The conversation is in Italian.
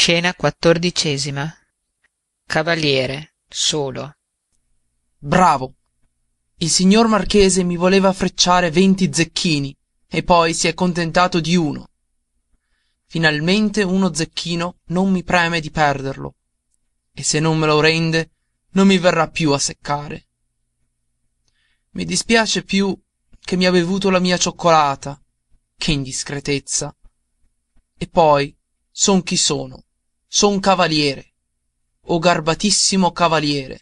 scena quattordicesima. Cavaliere solo. Bravo. Il signor marchese mi voleva frecciare venti zecchini e poi si è contentato di uno. Finalmente uno zecchino non mi preme di perderlo. E se non me lo rende non mi verrà più a seccare. I dispiace più che mi ha bevuto la mia cioccolata che indiscretezza. E poi son chi sono son cavaliere o garbatissimo cavaliere